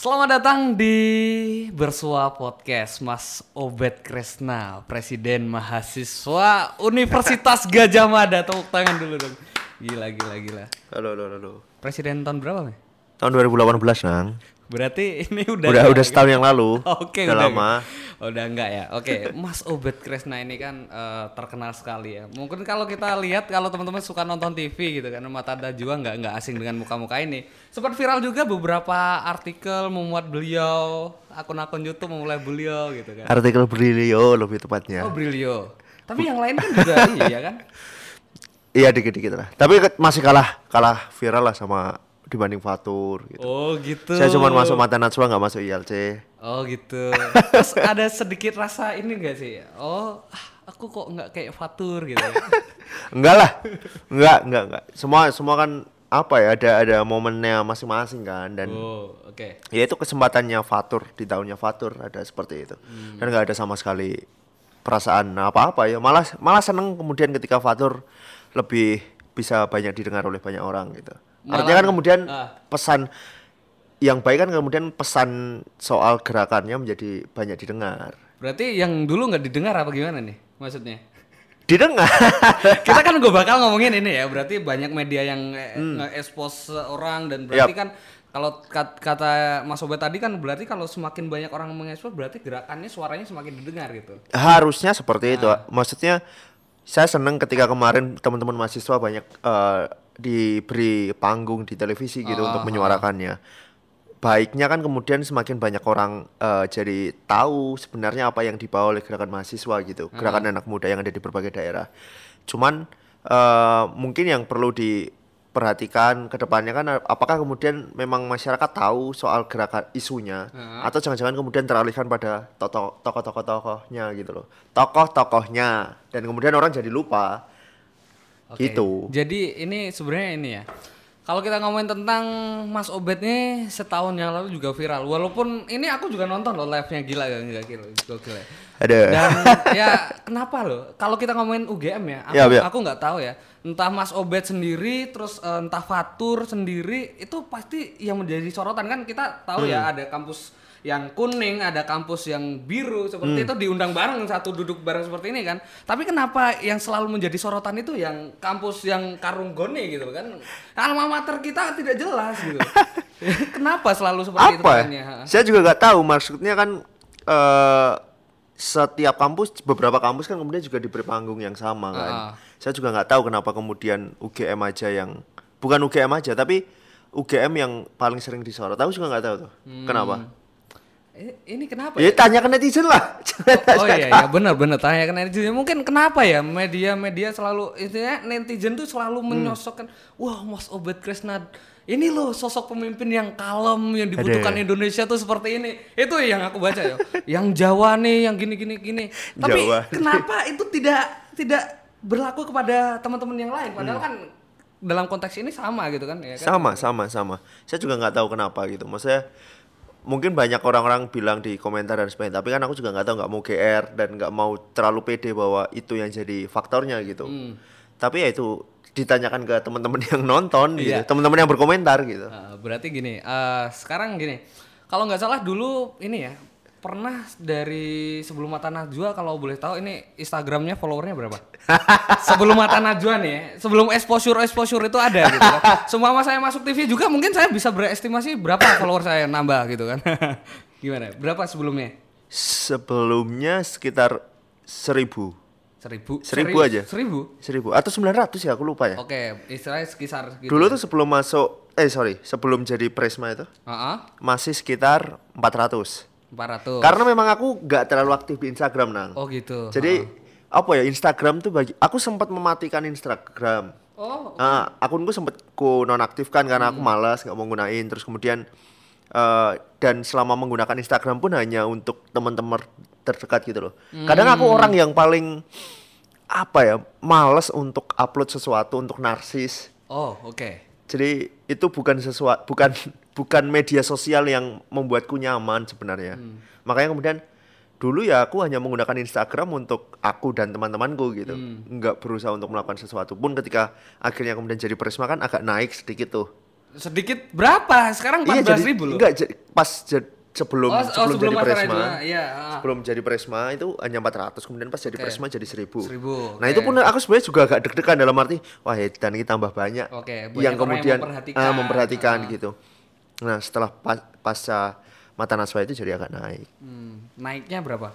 Selamat datang di Bersua Podcast Mas Obed Kresna, Presiden Mahasiswa Universitas Gajah Mada. Tepuk tangan dulu dong. Gila, gila, gila. Halo, halo, halo. Presiden tahun berapa, Mek? Tahun 2018, Nang. Berarti ini udah Udah enggak udah gitu? setahun yang lalu. Oke, udah, udah lama. enggak. Udah enggak ya. Oke, Mas Obed Kresna ini kan eh, terkenal sekali ya. Mungkin kalau kita lihat kalau teman-teman suka nonton TV gitu kan, Mata Najwa nggak nggak asing dengan muka-muka ini. Sempat viral juga beberapa artikel memuat beliau, akun-akun YouTube memulai beliau gitu kan. Artikel Brilio lebih tepatnya. Oh, Brilio. Tapi yang lain kan juga iya kan? Iya dikit-dikit lah. Tapi masih kalah kalah viral lah sama dibanding Fatur gitu. Oh, gitu. Saya cuma masuk Mata Najwa nggak masuk ILC. Oh gitu. Terus ada sedikit rasa ini gak sih? Oh, ah, aku kok nggak kayak Fatur gitu. enggak lah. Enggak, enggak, enggak. Semua semua kan apa ya ada ada momennya masing-masing kan dan Oh, oke. ya itu kesempatannya Fatur di tahunnya Fatur ada seperti itu dan nggak ada sama sekali perasaan apa-apa ya malah malah seneng kemudian ketika Fatur lebih bisa banyak didengar oleh banyak orang gitu artinya kan kemudian ah. pesan yang baik kan kemudian pesan soal gerakannya menjadi banyak didengar Berarti yang dulu nggak didengar apa gimana nih maksudnya? didengar Kita kan gue bakal ngomongin ini ya. Berarti banyak media yang eh, Hmm. nge-expose orang dan berarti Yap. kan kalau kat- kata Mas Obet tadi kan berarti kalau semakin banyak orang mengekspos berarti gerakannya suaranya semakin didengar gitu. harusnya seperti itu maksudnya saya seneng ketika kemarin teman-teman mahasiswa banyak eh, diberi panggung di televisi gitu untuk menyuarakannya. Baiknya kan kemudian semakin banyak orang eh, jadi tahu sebenarnya apa yang dibawa oleh gerakan mahasiswa gitu gerakan anak muda yang ada di berbagai daerah. Cuman eh, mungkin yang perlu diperhatikan ke depannya kan apakah kemudian memang masyarakat tahu soal gerakan isunya atau jangan-jangan kemudian teralihkan pada tokoh- tokoh-tokoh tokohnya gitu loh. Tokoh-tokohnya dan kemudian orang jadi lupa Oke. gitu Jadi ini sebenarnya ini ya. Kalau kita ngomongin tentang Mas Obet nih setahun yang lalu juga viral. Walaupun ini aku juga nonton loh live-nya gila gak gila, gila, gokil ya. ada Dan ya kenapa loh? Kalau kita ngomongin UGM ya, aku Ya, ya. aku nggak tahu ya. Entah Mas Obet sendiri, terus eh, entah Fatur sendiri, itu pasti yang menjadi sorotan kan kita tahu ya Hmm. ada kampus yang kuning, ada kampus yang biru Hmm. seperti itu diundang bareng satu duduk bareng seperti ini kan. Tapi kenapa yang selalu menjadi sorotan itu yang kampus yang karung gone gitu kan? Alma mater kita tidak jelas gitu. kenapa selalu seperti itu apa ya? Saya juga nggak tahu maksudnya kan eh setiap kampus beberapa kampus kan kemudian juga diberi panggung yang sama kan. Ah. Saya juga nggak tahu kenapa kemudian UGM aja yang bukan UGM aja tapi UGM yang paling sering disorot. Tahu juga nggak tahu tuh. Hmm. Kenapa? Eh, ini kenapa? Ya tanya ke netizen lah. Oh iya, iya benar benar tanya ke netizen. Mungkin kenapa ya media-media selalu intinya netizen tuh selalu Hmm. menyosokkan wah Mas Obed Kresna ini loh sosok pemimpin yang kalem yang dibutuhkan Indonesia tuh seperti ini. Itu yang aku baca ya. yang Jawa nih yang gini gini gini. Tapi Jawa. kenapa itu tidak tidak berlaku kepada teman-teman yang lain padahal kan dalam konteks ini sama gitu kan ya kan? Sama, sama, sama. Saya juga nggak tahu kenapa gitu. Maksudnya mungkin banyak orang-orang bilang di komentar dan sebagainya. Tapi kan aku juga nggak tahu nggak mau GR dan nggak mau terlalu pede bahwa itu yang jadi faktornya gitu. Hmm. Tapi ya itu ditanyakan ke teman-teman yang nonton Iya. gitu, teman-teman yang berkomentar gitu. Nah, berarti gini, eh, sekarang gini, kalau nggak salah dulu ini ya pernah dari sebelum mata najwa kalau boleh tahu ini Instagramnya followernya berapa? sebelum mata najwa nih, ya, sebelum exposure exposure itu ada gitu kan. Semua saya masuk TV juga mungkin saya bisa berestimasi berapa follower saya nambah gitu kan. Gimana? Berapa sebelumnya? Sebelumnya sekitar seribu, Seribu? Seribu aja. Seribu? seribu atau 900 ya aku lupa ya. Oke, istilahnya sekitar gitu. Dulu tuh sebelum masuk, eh sorry, sebelum jadi Presma itu Heeh, masih sekitar 400. 400. Karena memang aku nggak terlalu aktif di Instagram nang. Oh gitu. Jadi apa ya Instagram tuh bagi aku sempat mematikan Instagram. Oh, Nah, akunku sempat ku nonaktifkan karena aku malas nggak mau gunain. Terus kemudian eh, dan selama menggunakan Instagram pun hanya untuk teman-teman terdekat gitu loh. Kadang aku orang yang paling apa ya malas untuk upload sesuatu untuk narsis. oh oke. Jadi itu bukan sesuatu bukan bukan media sosial yang membuatku nyaman sebenarnya. Makanya kemudian dulu ya aku hanya menggunakan Instagram untuk aku dan teman-temanku gitu. Nggak berusaha untuk melakukan sesuatu pun ketika akhirnya kemudian jadi Prisma kan agak naik sedikit tuh. Sedikit berapa? Sekarang 14 Iya jadi ribu loh. enggak pas sebelum Oh, oh, sebelum, sebelum jadi Presma. Iya, ah. Sebelum jadi Presma itu hanya 400, kemudian pas jadi. Presma jadi 1000. 1000, Nah, itu pun aku sebenarnya juga agak deg-degan dalam arti wah Edan ini tambah banyak. Oke, banyak yang orang yang kemudian memperhatikan. ah, memperhatikan Ah. gitu. Nah, setelah pa- pasca Mata Naswa itu jadi agak naik. Hmm, naiknya berapa?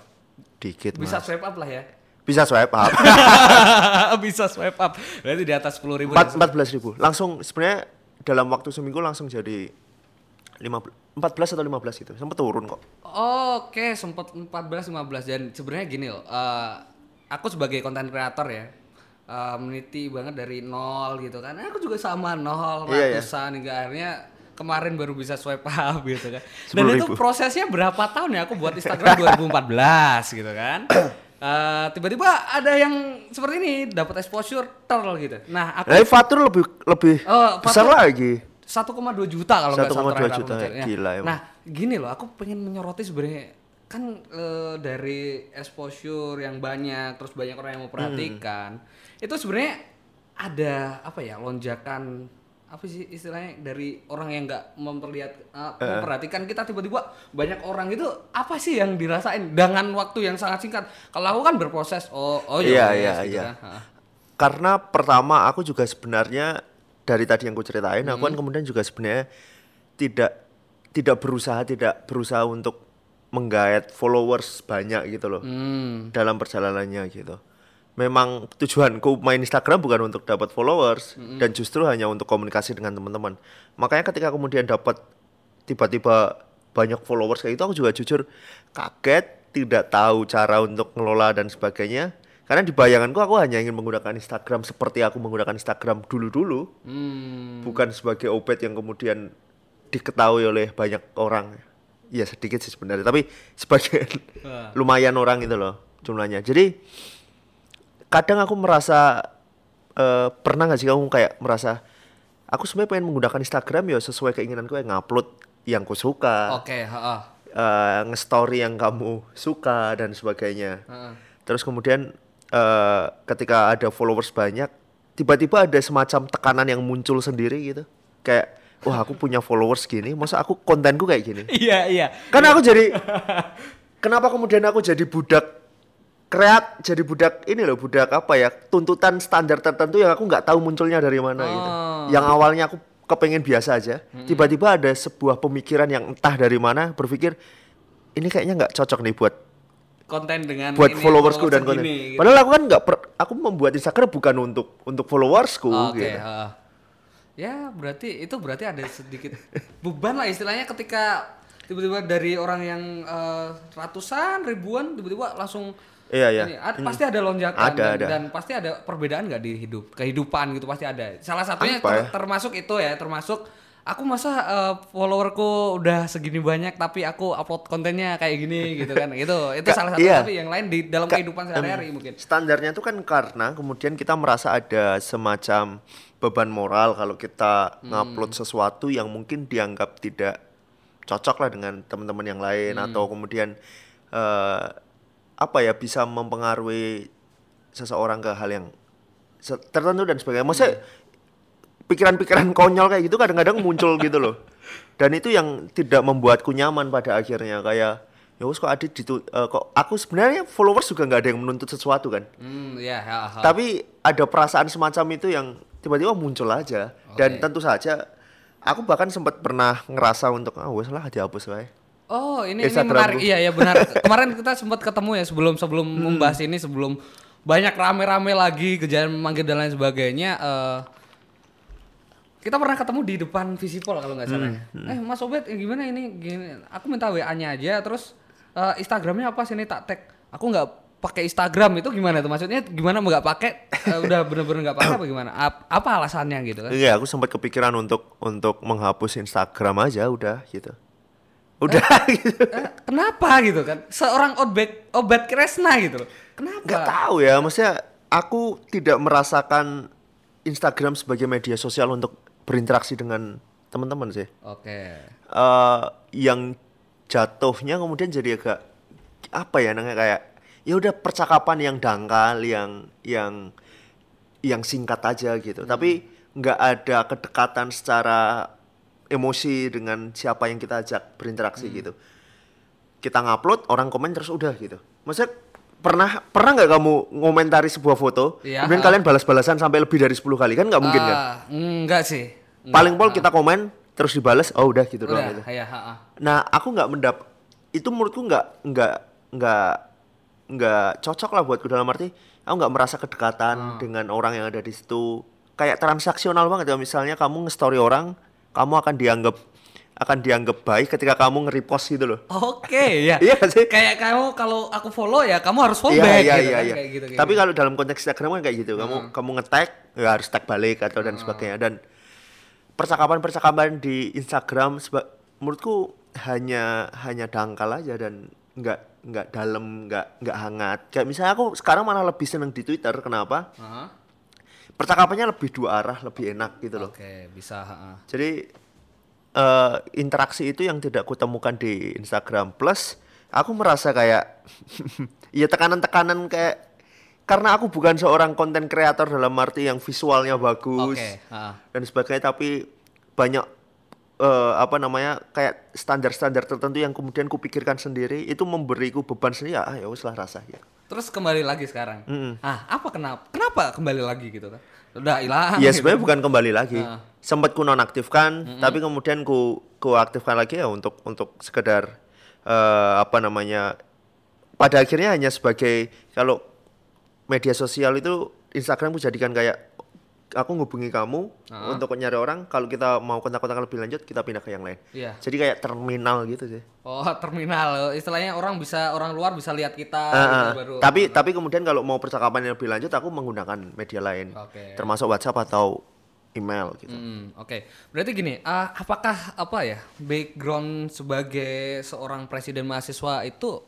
Dikit, Bisa Mas. swipe up lah ya. Bisa swipe up. Bisa swipe up. Berarti di atas 10 ribu. Empat empat belas ribu. Langsung sebenarnya dalam waktu seminggu langsung jadi lima empat belas atau lima belas gitu. Sempat turun kok. Oke, sempat 14 15 dan sebenarnya gini loh. eh, aku sebagai konten kreator ya eh, meniti banget dari nol gitu kan. Aku juga sama nol Iya, iya. ratusan hingga akhirnya kemarin baru bisa swipe up gitu kan. Dan itu 10.000. prosesnya berapa tahun ya aku buat Instagram 2014 gitu kan. Eh, tiba-tiba ada yang seperti ini dapat exposure terl gitu. Nah, aku Fatur lebih lebih Oh, besar Fatur- lagi. 1,2 juta kalau nggak 1,2 salah terakhir aku juta, ya. gila emang. Nah, gini loh, aku pengen menyoroti sebenarnya kan eh, dari exposure yang banyak, terus banyak orang yang memperhatikan, itu sebenarnya ada apa ya lonjakan apa sih istilahnya dari orang yang nggak memperlihat eh, memperhatikan kita tiba-tiba banyak orang itu apa sih yang dirasain dengan waktu yang sangat singkat kalau aku kan berproses oh oh Iya, ya iya, gitu iya. kan. Karena pertama aku juga sebenarnya dari tadi yang ku ceritain, aku kan kemudian juga sebenarnya tidak tidak berusaha tidak berusaha untuk menggait followers banyak gitu loh Hmm. dalam perjalanannya gitu. Memang tujuanku main Instagram bukan untuk dapat followers dan justru hanya untuk komunikasi dengan teman-teman. Makanya ketika kemudian dapat tiba-tiba banyak followers kayak itu aku juga jujur kaget, tidak tahu cara untuk ngelola dan sebagainya. Karena di bayanganku aku hanya ingin menggunakan Instagram seperti aku menggunakan Instagram dulu-dulu, Hmm. bukan sebagai obet yang kemudian diketahui oleh banyak orang. Ya sedikit sih sebenarnya, tapi sebagian Wah. lumayan orang itu loh jumlahnya. Jadi kadang aku merasa eh, pernah nggak sih kamu kayak merasa aku sebenarnya pengen menggunakan Instagram ya sesuai keinginanku yang ngupload yang ku suka, Oke, heeh. eh, nge-story yang kamu suka dan sebagainya. Heeh. Terus kemudian eh, ketika ada followers banyak, tiba-tiba ada semacam tekanan yang muncul sendiri gitu. Kayak, wah aku punya followers gini, masa aku kontenku kayak gini. Iya, iya. Kan aku jadi, kenapa kemudian aku jadi budak kreat, jadi budak ini loh, budak apa ya, tuntutan standar tertentu yang aku nggak tahu munculnya dari mana gitu. Oh. Yang awalnya aku kepengen biasa aja, tiba-tiba ada sebuah pemikiran yang entah dari mana berpikir ini kayaknya nggak cocok nih buat konten dengan buat ini, followersku dan konten. segini, gitu. Padahal aku kan nggak per- aku membuat Instagram bukan untuk untuk followersku Oke, gitu. heeh. Ya, berarti itu berarti ada sedikit beban lah istilahnya ketika tiba-tiba dari orang yang eh, ratusan, ribuan tiba-tiba langsung Iya iya. ini, ad- pasti ada lonjakan Ada, dan, ada. dan pasti ada perbedaan nggak di hidup kehidupan gitu pasti ada. Salah satunya Apa ter- ya? termasuk itu ya, termasuk aku masa eh, followerku udah segini banyak tapi aku upload kontennya kayak gini gitu kan. Itu itu Ka- salah satu iya. tapi yang lain di dalam Ka- kehidupan sehari-hari mungkin. Standarnya itu kan karena kemudian kita merasa ada semacam beban moral kalau kita Hmm. ngupload sesuatu yang mungkin dianggap tidak cocok lah dengan teman-teman yang lain Hmm. atau kemudian eh, apa ya bisa mempengaruhi seseorang ke hal yang tertentu dan sebagainya. Maksudnya pikiran-pikiran konyol kayak gitu kadang-kadang muncul gitu loh. Dan itu yang tidak membuatku nyaman pada akhirnya kayak ya kok Adit ditu eh, kok aku sebenarnya followers juga nggak ada yang menuntut sesuatu kan. Hmm, ya, ya, ha. Tapi ada perasaan semacam itu yang tiba-tiba muncul aja dan Oke. tentu saja aku bahkan sempat pernah ngerasa untuk ah wes lah dihapus wae. Oh ini, ini menarik iya ya benar kemarin kita sempat ketemu ya sebelum sebelum Hmm. membahas ini sebelum banyak rame-rame lagi kejadian memanggil dan lain sebagainya eh, kita pernah ketemu di depan Visipol kalau nggak salah. Hmm, ya. eh Mas Obet eh, gimana ini? Gini aku minta WA-nya aja terus eh, Instagramnya apa sini tak tag. Aku nggak pakai Instagram itu gimana tuh? Maksudnya gimana nggak pakai? Eh, udah bener-bener nggak pakai apa gimana? Ap- apa alasannya gitu kan? Iya, aku sempat kepikiran untuk untuk menghapus Instagram aja udah gitu. Udah gitu. Eh, kenapa gitu kan? Seorang Obet Obet Kresna gitu loh. Kenapa? Nggak tahu ya, maksudnya aku tidak merasakan Instagram sebagai media sosial untuk berinteraksi dengan teman-teman sih. Oke. eh yang jatuhnya kemudian jadi agak apa ya namanya kayak ya udah percakapan yang dangkal yang yang yang singkat aja gitu Hmm. tapi nggak ada kedekatan secara emosi dengan siapa yang kita ajak berinteraksi Hmm. gitu. Kita ngupload, orang komen terus udah gitu. Maksudnya pernah pernah nggak kamu ngomentari sebuah foto, Iya, kemudian ah. kalian balas-balasan sampai lebih dari 10 kali kan nggak mungkin kan? Ah, enggak sih. Enggak. Paling pol kita komen terus dibalas, oh udah gitu doang Udah, gitu. ya, ha, ha. Nah, aku nggak mendap itu menurutku nggak nggak nggak nggak cocok lah buatku dalam arti aku nggak merasa kedekatan dengan orang yang ada di situ kayak transaksional banget ya misalnya kamu nge-story orang kamu akan dianggap akan dianggap baik ketika kamu nge-repost gitu loh Oke, ya. Iya sih. Kayak kamu kalau aku follow ya kamu harus follow Iya back iya gitu iya kan, iya. kayak gitu, kayak Tapi gitu. kalau dalam konteks Instagram kan kayak gitu, kamu kamu nge-tag ya harus tag balik atau dan sebagainya dan percakapan-percakapan di Instagram seba- menurutku hanya hanya dangkal aja dan nggak nggak dalam, nggak nggak hangat. Kayak misalnya aku sekarang malah lebih seneng di Twitter, kenapa? Heeh. Percakapannya lebih dua arah, lebih enak gitu loh. Oke, bisa, ha, ha. Jadi eh, interaksi itu yang tidak kutemukan di Instagram. Plus aku merasa kayak ya tekanan-tekanan kayak karena aku bukan seorang konten kreator dalam arti yang visualnya bagus Oke, ha. dan sebagainya tapi banyak eh, apa namanya kayak standar-standar tertentu yang kemudian kupikirkan sendiri itu memberiku beban sendiri ya ah, ya wis lah rasa ya. Terus kembali lagi sekarang. Mm-mm. Ah, apa kenapa? Kenapa kembali lagi gitu kan? Udah hilang. Ya gitu. sebenarnya bukan kembali lagi. Ah. Sempat ku nonaktifkan, tapi kemudian ku ku aktifkan lagi ya untuk untuk sekedar eh, apa namanya. Pada akhirnya hanya sebagai kalau media sosial itu Instagram ku jadikan kayak aku ngubungi kamu Ah. untuk nyari orang. Kalau kita mau kontak-kontak lebih lanjut, kita pindah ke yang lain. Iya. Jadi kayak terminal gitu sih. Oh, terminal. Istilahnya orang bisa orang luar bisa lihat kita gitu, ah. baru. tapi tapi kemudian kalau mau percakapan yang lebih lanjut, aku menggunakan media lain, Oke. termasuk WhatsApp atau email gitu. Hmm, oke. Berarti gini, ah, apakah apa ya background sebagai seorang presiden mahasiswa itu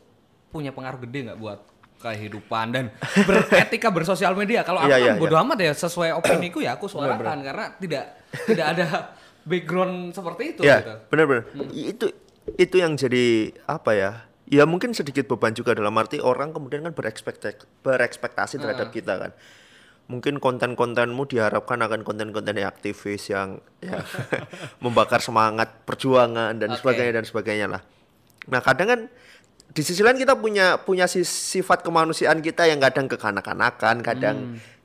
punya pengaruh gede nggak buat kehidupan dan beretika bersosial media? Kalau aku Iya, kan iya, bodo amat ya sesuai opiniku ya aku suarakan karena tidak tidak ada background seperti itu ya gitu. benar-benar itu itu yang jadi apa ya ya mungkin sedikit beban juga dalam arti orang kemudian kan berekspektasi berekspektasi terhadap kita kan mungkin konten-kontenmu diharapkan akan konten-konten yang aktivis yang ya, membakar semangat perjuangan dan Oke. sebagainya dan sebagainya lah nah kadang kan di sisi lain kita punya punya si- sifat kemanusiaan kita yang kadang kekanak-kanakan kadang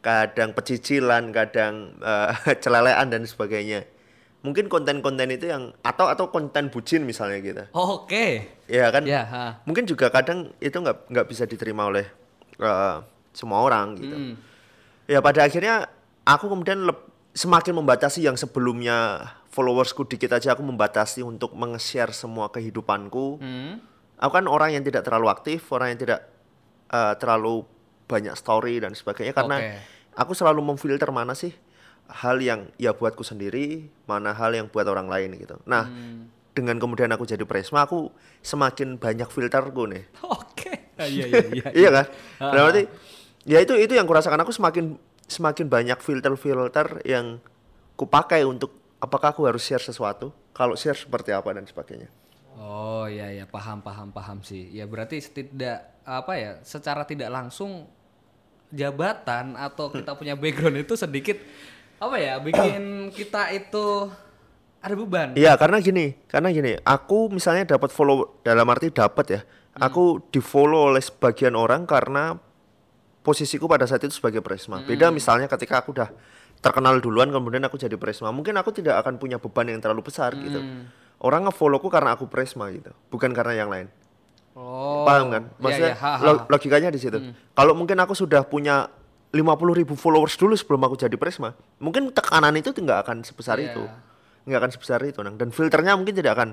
kadang pecicilan kadang eh, celelean dan sebagainya mungkin konten-konten itu yang atau atau konten bucin misalnya gitu Oke. ya kan Ya, ha. mungkin juga kadang itu nggak nggak bisa diterima oleh eh, semua orang gitu Hmm. Ya pada akhirnya aku kemudian semakin membatasi yang sebelumnya followersku dikit aja aku membatasi untuk meng-share semua kehidupanku Hmm. aku kan orang yang tidak terlalu aktif orang yang tidak eh, terlalu banyak story dan sebagainya karena Oke. aku selalu memfilter mana sih hal yang ya buatku sendiri mana hal yang buat orang lain gitu nah Hmm. dengan kemudian aku jadi presma aku semakin banyak filterku nih Oke. Ah, Iya iya iya. iya kan nah, berarti ya itu itu yang kurasakan aku semakin semakin banyak filter-filter yang kupakai untuk apakah aku harus share sesuatu kalau share seperti apa dan sebagainya Oh iya ya paham paham paham sih. Ya berarti tidak apa ya secara tidak langsung jabatan atau kita punya background itu sedikit apa ya bikin kita itu ada beban. Iya, karena gini, karena gini, aku misalnya dapat follow dalam arti dapat ya. Aku di follow oleh sebagian orang karena posisiku pada saat itu sebagai presma. Beda misalnya ketika aku udah terkenal duluan kemudian aku jadi presma, mungkin aku tidak akan punya beban yang terlalu besar gitu. Orang ngefollowku karena aku presma gitu, bukan karena yang lain. Oh. Paham kan? Iya, Maksudnya iya, ha, ha, ha. logikanya di situ. Kalau mungkin aku sudah punya 50 ribu followers dulu sebelum aku jadi presma, mungkin tekanan itu nggak akan sebesar Iya. itu, nggak akan sebesar itu, Nang. Dan filternya mungkin tidak akan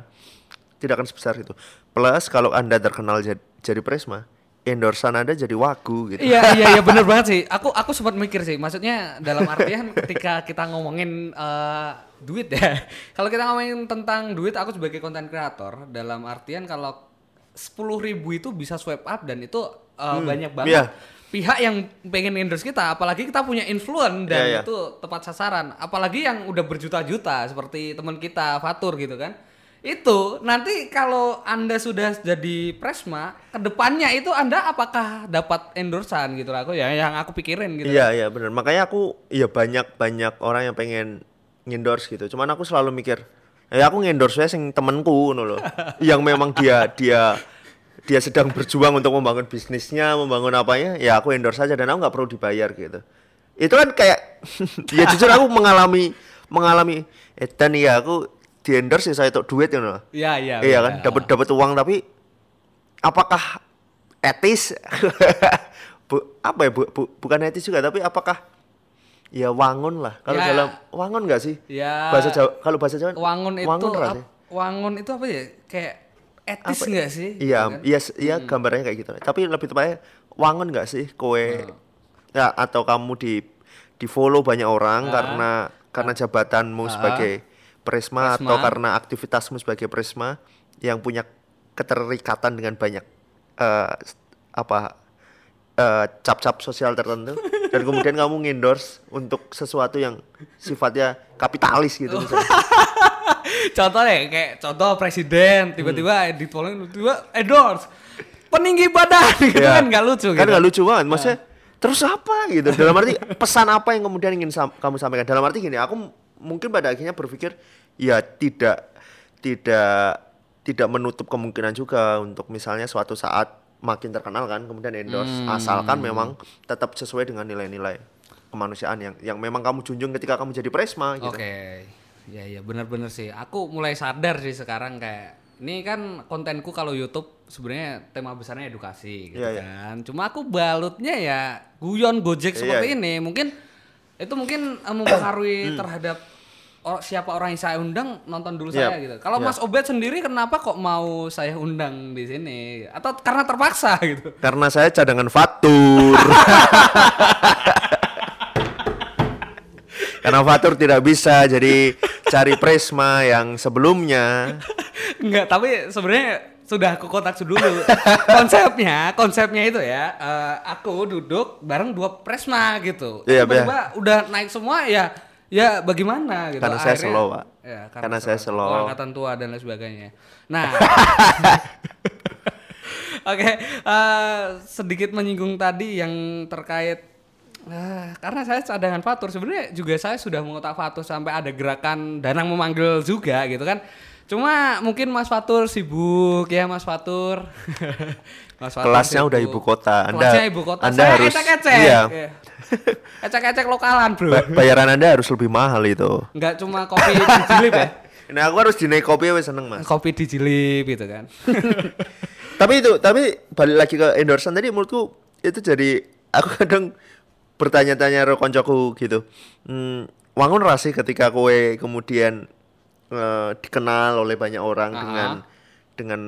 tidak akan sebesar itu. Plus kalau anda terkenal jadi, jadi presma, endorsan anda jadi wagu gitu. Iya iya iya bener banget sih. Aku aku sempat mikir sih. Maksudnya dalam artian ketika kita ngomongin eh, duit ya. Kalau kita ngomongin tentang duit, aku sebagai konten kreator dalam artian kalau 10.000 ribu itu bisa swipe up dan itu eh, banyak banget. iya. Pihak yang pengen endorse kita, apalagi kita punya influence dan Iya, iya. itu tepat sasaran. Apalagi yang udah berjuta-juta seperti teman kita Fatur gitu kan. Itu nanti kalau Anda sudah jadi presma, ke depannya itu Anda apakah dapat endorsan gitu lah aku ya yang aku pikirin gitu. Iya iya benar. Makanya aku iya banyak banyak orang yang pengen endorse gitu. Cuman aku selalu mikir Ya aku ngendorse sing temenku loh. yang memang dia dia dia sedang berjuang untuk membangun bisnisnya, membangun apanya, ya aku endorse saja dan aku nggak perlu dibayar gitu. Itu kan kayak ya jujur aku mengalami mengalami eh dan ya aku di endorse ya saya untuk duit gitu loh. Iya, iya. Iya iya. kan, dapat dapat uang tapi apakah etis? Bu- apa ya, bu- bu- bukan etis juga tapi apakah ya wangun lah. Kalau Ya. dalam wangun nggak sih? Ya. Bahasa Jawa, kalau bahasa Jawa Wangun itu wangun nggak ap- sih? wangun itu apa ya? Kayak etis Apa- enggak sih? Iya, Gitu kan? iya, iya gambarnya kayak gitu. Tapi lebih tepatnya wangun nggak sih kowe ya atau kamu di di follow banyak orang Ah. karena karena jabatanmu sebagai presma, Presma. atau karena aktivitasmu sebagai presma yang punya keterikatan dengan banyak s- apa eh, cap-cap sosial tertentu dan kemudian kamu ngendorse untuk sesuatu yang sifatnya kapitalis gitu misalnya. contoh deh kayak contoh presiden tiba-tiba edit following tiba endorse peninggi badan gitu Iya. kan nggak lucu kan gitu. nggak lucu banget maksudnya terus apa gitu dalam arti pesan apa yang kemudian ingin sam- kamu sampaikan dalam arti gini aku mungkin pada akhirnya berpikir ya tidak tidak tidak menutup kemungkinan juga untuk misalnya suatu saat makin terkenal kan kemudian endorse Hmm. asalkan memang tetap sesuai dengan nilai-nilai kemanusiaan yang yang memang kamu junjung ketika kamu jadi presma gitu Oke, ya ya benar-benar sih. Aku mulai sadar sih sekarang kayak ini kan kontenku kalau YouTube sebenarnya tema besarnya edukasi gitu Iya, iya. kan. Cuma aku balutnya ya guyon gojek Iya, seperti iya. ini. Mungkin itu mungkin eh, mempengaruhi Hmm. terhadap or- siapa orang yang saya undang nonton dulu Iya, saya gitu. Kalau iya. Mas Obed sendiri kenapa kok mau saya undang di sini? Atau karena terpaksa gitu? karena saya cadangan fatur karena fatur tidak bisa jadi cari presma yang sebelumnya Enggak, tapi sebenarnya sudah aku kotak dulu. konsepnya, konsepnya itu ya, eh, aku duduk bareng dua presma gitu. Iya, Tiba-tiba udah naik semua ya, ya bagaimana gitu. Karena saya Akhirnya- slow, Pak. Ya, Karena saya slow. Angkatan tua dan lain sebagainya. Nah, oke, eh, sedikit menyinggung tadi yang terkait Ah, karena saya cadangan fatur sebenarnya juga saya sudah mengotak fatur sampai ada gerakan danang memanggil juga gitu kan cuma mungkin Mas Fatur sibuk ya Mas Fatur. Mas Fatur Kelasnya sibuk. udah ibu kota. Anda- kelasnya ibu kota. Anda saya harus- ecek-ecek iya. ecek-ecek lokalan bro. Ba- bayaran anda harus lebih mahal itu. Nggak cuma kopi dijilip ya? Nah aku harus dinaik kopi wes seneng mas. Kopi dijilip gitu kan. Tapi itu tapi balik lagi ke endorsean tadi menurutku itu jadi aku kadang bertanya-tanya karo koncoku gitu. Hmm, wangun rasi ketika kowe kemudian eh, dikenal oleh banyak orang Ah. dengan dengan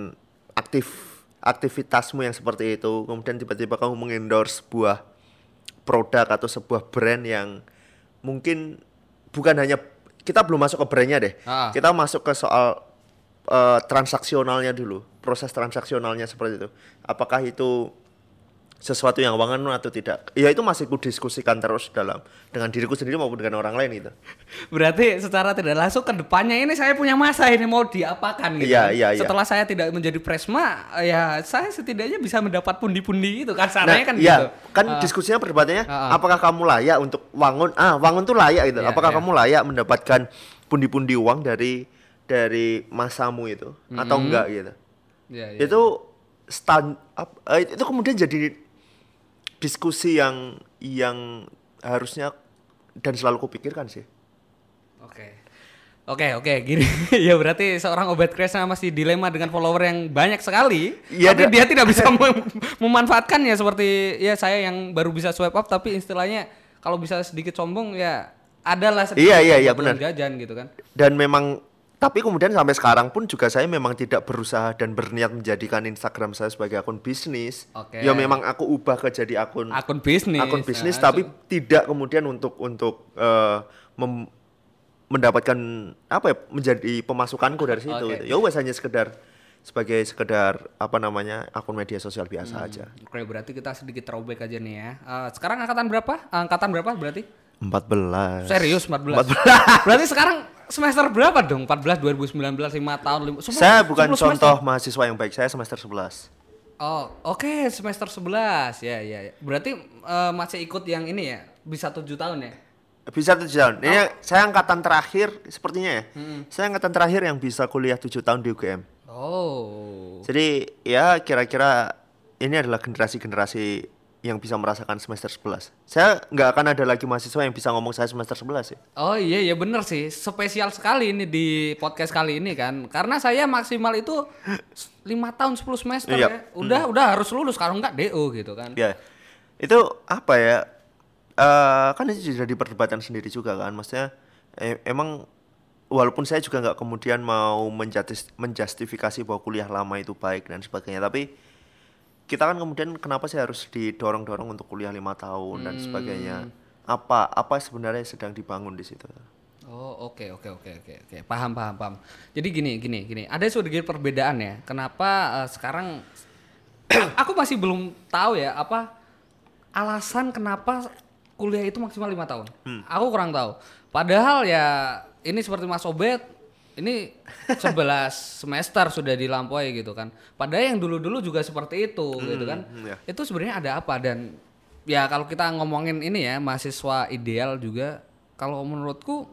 aktif aktivitasmu yang seperti itu kemudian tiba-tiba kamu mengendorse sebuah produk atau sebuah brand yang mungkin bukan hanya kita belum masuk ke brandnya deh Ah. kita masuk ke soal eh, transaksionalnya dulu proses transaksionalnya seperti itu apakah itu sesuatu yang wangan atau tidak ya itu masih ku diskusikan terus dalam dengan diriku sendiri maupun dengan orang lain gitu Berarti secara tidak langsung ke depannya ini saya punya masa ini mau diapakan gitu. Iya, iya, iya. Setelah saya tidak menjadi presma, ya saya setidaknya bisa mendapat pundi-pundi itu kan nah caranya kan iya gitu. kan Ah, diskusinya perdebatannya Ah, ah. apakah kamu layak untuk wangun ah wangun tuh layak gitu Iya, apakah iya. kamu layak mendapatkan pundi-pundi uang dari dari masamu itu atau Mm-hmm. enggak gitu iya, iya. itu stand up eh, itu kemudian jadi diskusi yang yang harusnya dan selalu kupikirkan sih Oke. Oke, oke, gini. ya berarti seorang Obed Kresna masih dilema dengan follower yang banyak sekali, Iya, tapi dia tidak bisa mem- memanfaatkannya seperti ya saya yang baru bisa swipe up tapi istilahnya kalau bisa sedikit sombong ya adalah sedikit Iya, iya, iya, benar. jajan gitu kan. dan memang tapi kemudian sampai sekarang pun juga saya memang tidak berusaha dan berniat menjadikan Instagram saya sebagai akun bisnis. Oke. Ya memang aku ubah ke jadi akun Akun bisnis. akun bisnis Nah, tapi tidak kemudian untuk untuk eh, mem- mendapatkan apa ya menjadi pemasukanku dari situ. Gitu. Ya wes hanya sekedar sebagai sekedar apa namanya akun media sosial biasa Hmm. aja. Oke, berarti kita sedikit throwback aja nih ya. Eh, sekarang angkatan berapa? Angkatan berapa berarti? 14. Serius 14. berarti sekarang semester berapa dong? 14 2019 5 tahun 5. Saya bukan contoh mahasiswa yang baik, saya semester 11. Oh, oke semester 11. Ya, ya, ya. Berarti eh, masih ikut yang ini ya? Bisa 7 tahun ya? Bisa tujuh tahun. Ini saya angkatan terakhir sepertinya ya. Saya angkatan terakhir yang bisa kuliah tujuh tahun di UGM. Oh. Jadi ya kira-kira ini adalah generasi-generasi yang bisa merasakan semester 11. Saya nggak akan ada lagi mahasiswa yang bisa ngomong saya semester 11 ya. Oh iya ya bener sih spesial sekali ini di podcast kali ini kan karena saya maksimal itu lima tahun 10 semester Iya. ya udah udah harus lulus kalau enggak DO gitu kan Ya. Itu apa ya? Eh kan itu jadi perdebatan sendiri juga kan. Maksudnya eh, emang walaupun saya juga nggak kemudian mau menjustifikasi bahwa kuliah lama itu baik dan sebagainya, tapi kita kan kemudian kenapa sih harus didorong-dorong untuk kuliah lima tahun dan sebagainya? Apa apa sebenarnya sedang dibangun di situ? Oh oke oke oke oke oke paham paham paham. Jadi gini gini gini ada sedikit perbedaan ya. Kenapa eh, sekarang aku masih belum tahu ya apa alasan kenapa kuliah itu maksimal lima tahun. Aku kurang tahu. Padahal ya ini seperti Mas Obet ini 11 semester sudah dilampaui gitu kan. Padahal yang dulu-dulu juga seperti itu gitu kan. hmm, ya. Itu sebenarnya ada apa dan ya kalau kita ngomongin ini ya mahasiswa ideal juga kalau menurutku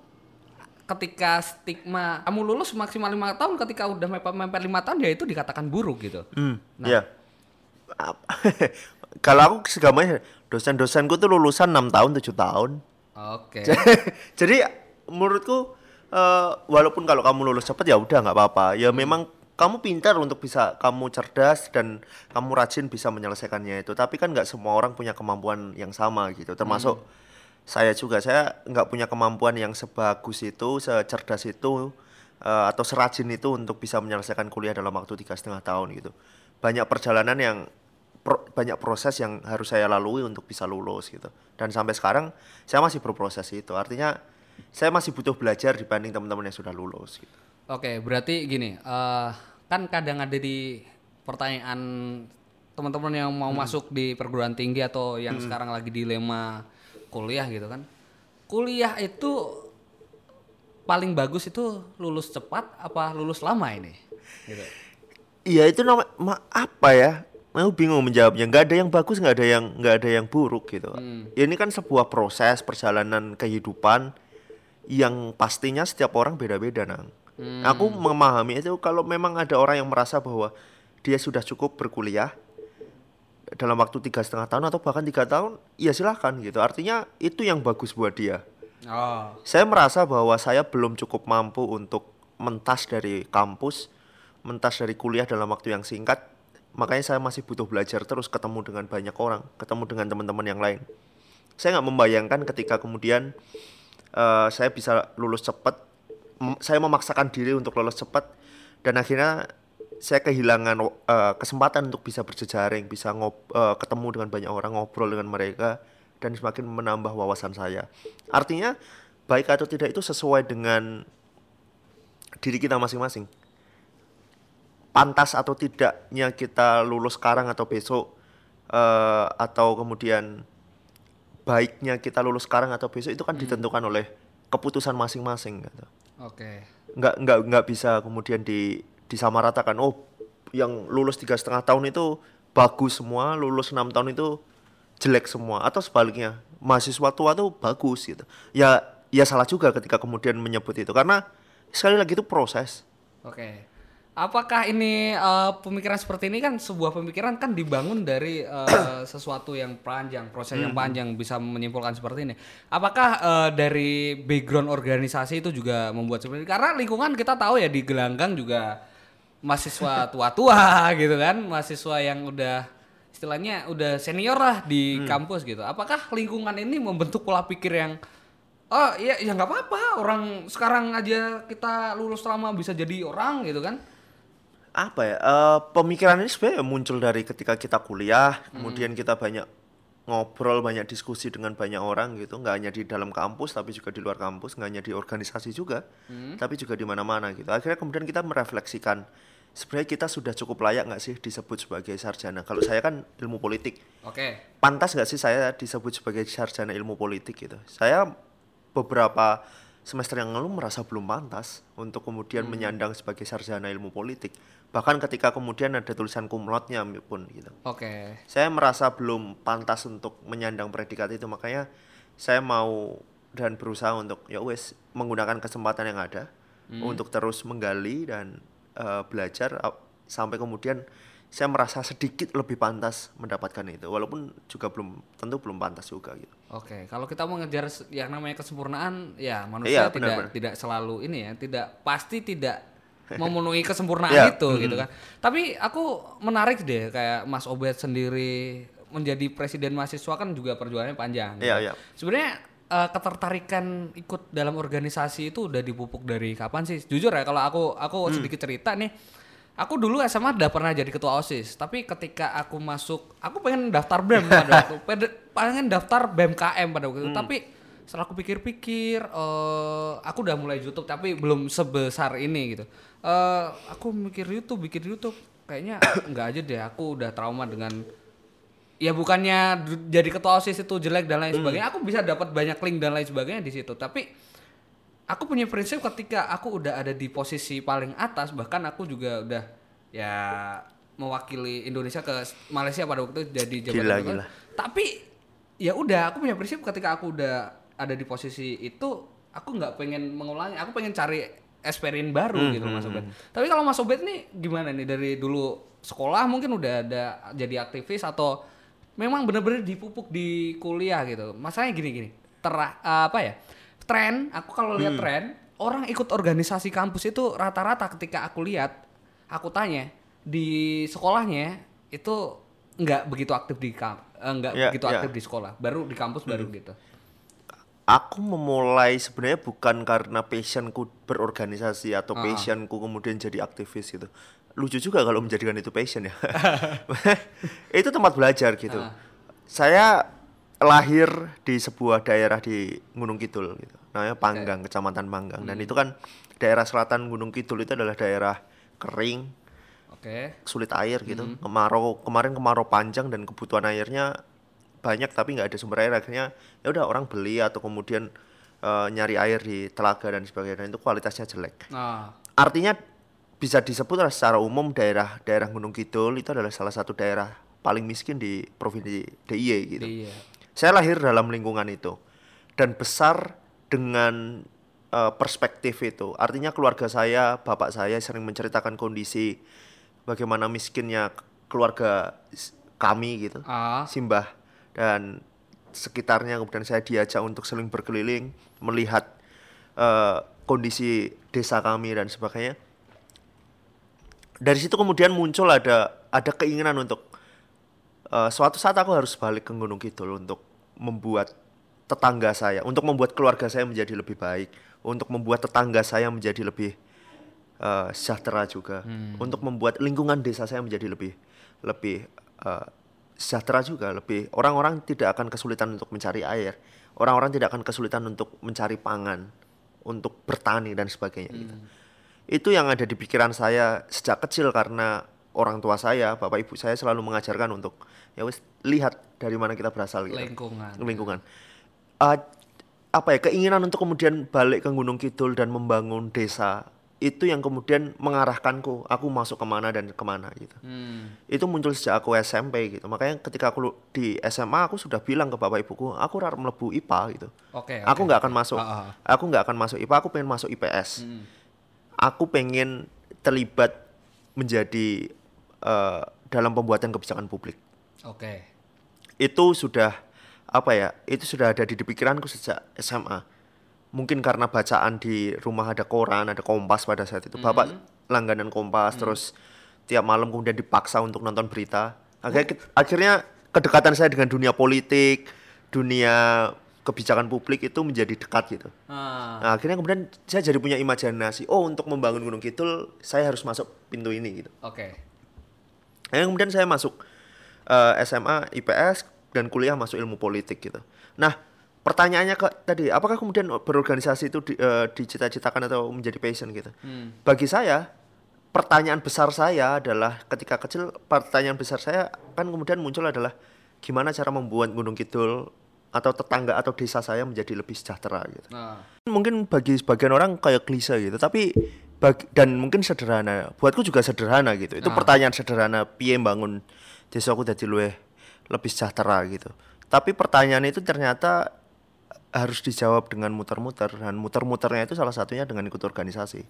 ketika stigma kamu lulus maksimal lima tahun ketika udah mepet mepet lima tahun ya itu dikatakan buruk gitu. Hmm, ya. Ap- Kalau aku segamanya dosen-dosenku tuh lulusan 6 tahun, 7 tahun. Oke. Jadi menurutku eh, walaupun kalau kamu lulus cepat ya udah nggak apa-apa. Ya memang kamu pintar untuk bisa kamu cerdas dan kamu rajin bisa menyelesaikannya itu. Tapi kan nggak semua orang punya kemampuan yang sama gitu. Termasuk saya juga saya nggak punya kemampuan yang sebagus itu, secerdas itu eh, atau serajin itu untuk bisa menyelesaikan kuliah dalam waktu tiga setengah tahun gitu. Banyak perjalanan yang pro- banyak proses yang harus saya lalui untuk bisa lulus gitu. Dan sampai sekarang saya masih berproses itu. Artinya saya masih butuh belajar dibanding teman-teman yang sudah lulus gitu. Oke, berarti gini, eh, kan kadang ada di pertanyaan teman-teman yang mau masuk di perguruan tinggi atau yang sekarang lagi dilema kuliah gitu kan. Kuliah itu paling bagus itu lulus cepat apa lulus lama ini? Gitu. Iya itu nama ma- apa ya? Aku bingung menjawabnya. Nggak ada yang bagus, nggak ada yang nggak ada yang buruk gitu. Ya, ini kan sebuah proses perjalanan kehidupan yang pastinya setiap orang beda-beda nang. Aku memahami itu kalau memang ada orang yang merasa bahwa dia sudah cukup berkuliah dalam waktu tiga setengah tahun atau bahkan tiga tahun, ya silahkan gitu. Artinya itu yang bagus buat dia. Oh. Saya merasa bahwa saya belum cukup mampu untuk mentas dari kampus, mentas dari kuliah dalam waktu yang singkat. Makanya saya masih butuh belajar terus ketemu dengan banyak orang, ketemu dengan teman-teman yang lain. Saya nggak membayangkan ketika kemudian eh, saya bisa lulus cepat, saya memaksakan diri untuk lulus cepat, dan akhirnya saya kehilangan eh, kesempatan untuk bisa berjejaring, bisa ngob eh, ketemu dengan banyak orang, ngobrol dengan mereka, dan semakin menambah wawasan saya. Artinya baik atau tidak itu sesuai dengan diri kita masing-masing. Pantas atau tidaknya kita lulus sekarang atau besok, eh, atau kemudian baiknya kita lulus sekarang atau besok itu kan ditentukan oleh keputusan masing-masing. Gitu Oke. nggak nggak nggak bisa kemudian di disamaratakan oh yang lulus tiga setengah tahun itu bagus semua lulus enam tahun itu jelek semua atau sebaliknya mahasiswa tua tuh bagus gitu ya ya salah juga ketika kemudian menyebut itu karena sekali lagi itu proses Oke. Apakah ini eh, pemikiran seperti ini kan sebuah pemikiran kan dibangun dari eh, sesuatu yang panjang, proses yang panjang bisa menyimpulkan seperti ini. Apakah eh, dari background organisasi itu juga membuat seperti ini? Karena lingkungan kita tahu ya di Gelanggang juga mahasiswa tua-tua gitu kan, mahasiswa yang udah istilahnya udah senior lah di kampus gitu. Apakah lingkungan ini membentuk pola pikir yang Oh iya ya nggak apa-apa orang sekarang aja kita lulus lama bisa jadi orang gitu kan? Apa ya eh, pemikiran ini sebenarnya muncul dari ketika kita kuliah kemudian kita banyak ngobrol banyak diskusi dengan banyak orang gitu. Nggak hanya di dalam kampus tapi juga di luar kampus. Nggak hanya di organisasi juga tapi juga di mana-mana gitu. Akhirnya kemudian kita merefleksikan sebenarnya kita sudah cukup layak nggak sih disebut sebagai sarjana? Kalau saya kan ilmu politik. Oke. pantas nggak sih saya disebut sebagai sarjana ilmu politik gitu? Saya beberapa semester yang lalu merasa belum pantas untuk kemudian menyandang sebagai sarjana ilmu politik bahkan ketika kemudian ada tulisan kumlotnya pun gitu Oke. saya merasa belum pantas untuk menyandang predikat itu makanya saya mau dan berusaha untuk ya wes menggunakan kesempatan yang ada untuk terus menggali dan eh, belajar uh, sampai kemudian saya merasa sedikit lebih pantas mendapatkan itu walaupun juga belum tentu belum pantas juga gitu. Oke, kalau kita mau ngejar yang namanya kesempurnaan, ya manusia Iya, tidak benar-benar. tidak selalu ini ya, tidak pasti tidak memenuhi kesempurnaan Iya, itu gitu kan. Tapi aku menarik deh kayak Mas Obed sendiri menjadi presiden mahasiswa kan juga perjuangannya panjang. Iya, iya. Sebenarnya eh, ketertarikan ikut dalam organisasi itu udah dipupuk dari kapan sih? Jujur ya kalau aku aku Hmm. sedikit cerita nih. Aku dulu SMA udah pernah jadi ketua OSIS, tapi ketika aku masuk, aku pengen daftar BEM pada waktu, pengen daftar BMKM pada waktu itu, Hmm. tapi setelah aku pikir-pikir, eh, aku udah mulai YouTube, tapi belum sebesar ini gitu. Eh, aku mikir YouTube, bikin YouTube, kayaknya nggak aja deh, aku udah trauma dengan ya bukannya jadi ketua osis itu jelek dan lain sebagainya. Aku bisa dapat banyak link dan lain sebagainya di situ. Tapi aku punya prinsip ketika aku udah ada di posisi paling atas bahkan aku juga udah ya mewakili Indonesia ke Malaysia pada waktu itu jadi jabatan Gila, gila. tapi ya udah aku punya prinsip ketika aku udah ada di posisi itu aku nggak pengen mengulangi aku pengen cari experience baru gitu loh Mas Obed. tapi kalau Mas Obed nih gimana nih? Dari dulu sekolah mungkin udah ada jadi aktivis atau memang bener-bener dipupuk di kuliah gitu. Masalahnya gini-gini terah apa ya? Tren aku kalau lihat tren orang ikut organisasi kampus itu rata-rata ketika aku lihat aku tanya di sekolahnya itu nggak begitu aktif di kamp eh, nggak Ya, begitu ya. aktif di sekolah. Baru di kampus baru gitu Aku memulai sebenarnya bukan karena passionku berorganisasi atau passionku kemudian jadi aktivis gitu. Lucu juga kalau menjadikan itu passion ya. itu tempat belajar gitu. Saya lahir di sebuah daerah di Gunung Kidul gitu. Namanya Panggang, Kecamatan Panggang. Dan itu kan daerah selatan Gunung Kidul itu adalah daerah kering, oke sulit air gitu. Kemarau kemarin kemarau panjang dan kebutuhan airnya banyak tapi nggak ada sumber air akhirnya ya udah orang beli atau kemudian eh, nyari air di telaga dan sebagainya dan itu kualitasnya jelek. nah Artinya bisa disebut secara umum daerah daerah Gunung Kidul itu adalah salah satu daerah paling miskin di provinsi DIY gitu. iya Saya lahir dalam lingkungan itu dan besar dengan eh, perspektif itu. Artinya keluarga saya, bapak saya sering menceritakan kondisi bagaimana miskinnya keluarga kami gitu. ah Simbah dan sekitarnya kemudian saya diajak untuk sering berkeliling melihat eh, kondisi desa kami dan sebagainya. Dari situ kemudian muncul ada ada keinginan untuk eh, suatu saat aku harus balik ke Gunung Kidul untuk membuat tetangga saya, untuk membuat keluarga saya menjadi lebih baik, untuk membuat tetangga saya menjadi lebih eh, sejahtera juga, untuk membuat lingkungan desa saya menjadi lebih lebih eh, sejahtera juga, lebih orang-orang tidak akan kesulitan untuk mencari air, orang-orang tidak akan kesulitan untuk mencari pangan, untuk bertani dan sebagainya. gitu. Itu yang ada di pikiran saya sejak kecil karena orang tua saya, bapak ibu saya selalu mengajarkan untuk ya wis lihat dari mana kita berasal gitu lingkungan lingkungan. Eh, apa ya keinginan untuk kemudian balik ke Gunung Kidul dan membangun desa itu yang kemudian mengarahkanku. Aku masuk ke mana dan ke mana gitu. Hmm. itu muncul sejak aku SMP gitu. Makanya ketika aku di SMA aku sudah bilang ke bapak ibuku aku rar melebu IPA gitu. Oke aku oke. nggak akan masuk. Ah, ah. aku nggak akan masuk IPA aku pengen masuk IPS Hmm. aku pengen terlibat menjadi eh, dalam pembuatan kebijakan publik. Oke. Itu sudah apa ya itu sudah ada di, di pikiranku sejak SMA mungkin karena bacaan di rumah ada koran ada kompas pada saat itu. Bapak langganan kompas terus tiap malam kemudian dipaksa untuk nonton berita. Akhirnya akhirnya kedekatan saya dengan dunia politik dunia kebijakan publik itu menjadi dekat gitu. Ah. Nah, akhirnya kemudian saya jadi punya imajinasi oh untuk membangun Gunung Kidul saya harus masuk pintu ini gitu. Oke. Akhirnya kemudian saya masuk eh, SMA IPS dan kuliah masuk ilmu politik gitu. Nah, pertanyaannya ke tadi, apakah kemudian berorganisasi itu di, eh, dicita-citakan atau menjadi passion gitu? Hmm. Bagi saya, pertanyaan besar saya adalah ketika kecil, pertanyaan besar saya kan kemudian muncul adalah gimana cara membuat Gunung Kidul atau tetangga atau desa saya menjadi lebih sejahtera gitu nah mungkin bagi sebagian orang kayak klise gitu tapi bagi, dan mungkin sederhana buatku juga sederhana gitu itu Ah. pertanyaan sederhana piye bangun desaku jadi luwih lebih sejahtera gitu tapi pertanyaan itu ternyata harus dijawab dengan muter-muter dan muter-muternya itu salah satunya dengan ikut organisasi.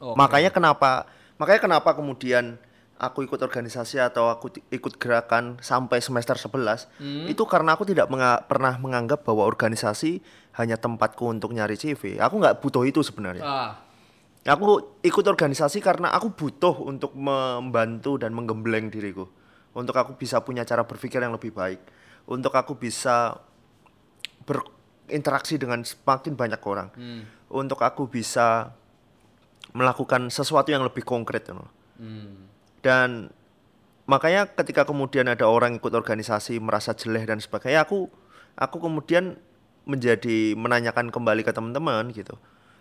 Oke. Makanya kenapa makanya kenapa kemudian aku ikut organisasi atau aku ikut gerakan sampai semester 11 itu karena aku tidak menga- pernah menganggap bahwa organisasi hanya tempatku untuk nyari CV. Aku nggak butuh itu sebenarnya. Ah, Aku ikut organisasi karena aku butuh untuk membantu dan menggembleng diriku. Untuk aku bisa punya cara berpikir yang lebih baik. Untuk aku bisa berinteraksi dengan semakin banyak orang. Untuk aku bisa melakukan sesuatu yang lebih konkret. you know. hmm. Dan makanya ketika kemudian ada orang ikut organisasi merasa jelek dan sebagainya, aku aku kemudian menjadi menanyakan kembali ke teman-teman gitu.